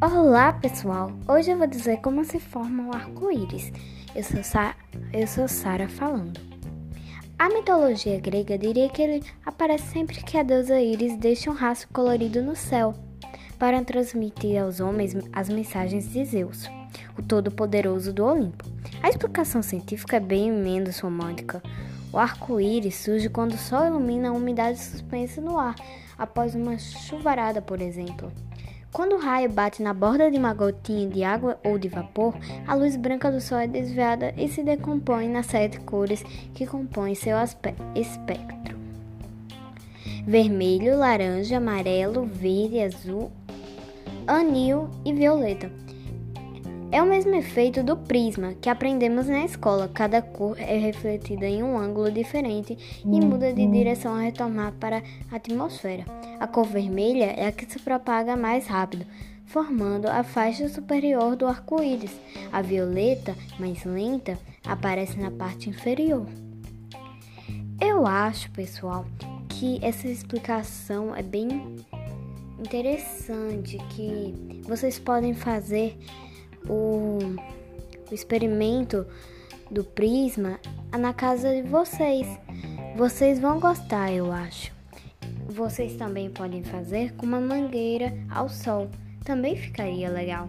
Olá pessoal, hoje eu vou dizer como se forma o arco-íris. Eu sou, Sa eu sou Sara falando. A mitologia grega diria que ele aparece sempre que a deusa Íris deixa um rastro colorido no céu para transmitir aos homens as mensagens de Zeus, o todo-poderoso do Olimpo. A explicação científica é bem menos romântica. O arco-íris surge quando o sol ilumina a umidade suspensa no ar, após uma chuvarada, por exemplo. Quando o raio bate na borda de uma gotinha de água ou de vapor, a luz branca do sol é desviada e se decompõe nas sete cores que compõem seu espectro: vermelho, laranja, amarelo, verde, azul, anil e violeta. É o mesmo efeito do prisma que aprendemos na escola. Cada cor é refletida em um ângulo diferente e muda de direção ao retornar para a atmosfera. A cor vermelha é a que se propaga mais rápido, formando a faixa superior do arco-íris. A violeta, mais lenta, aparece na parte inferior. Eu acho, pessoal, que essa explicação é bem interessante que vocês podem fazer o, o experimento do prisma na casa de vocês. Vocês vão gostar, eu acho. Vocês também podem fazer com uma mangueira ao sol. Também ficaria legal.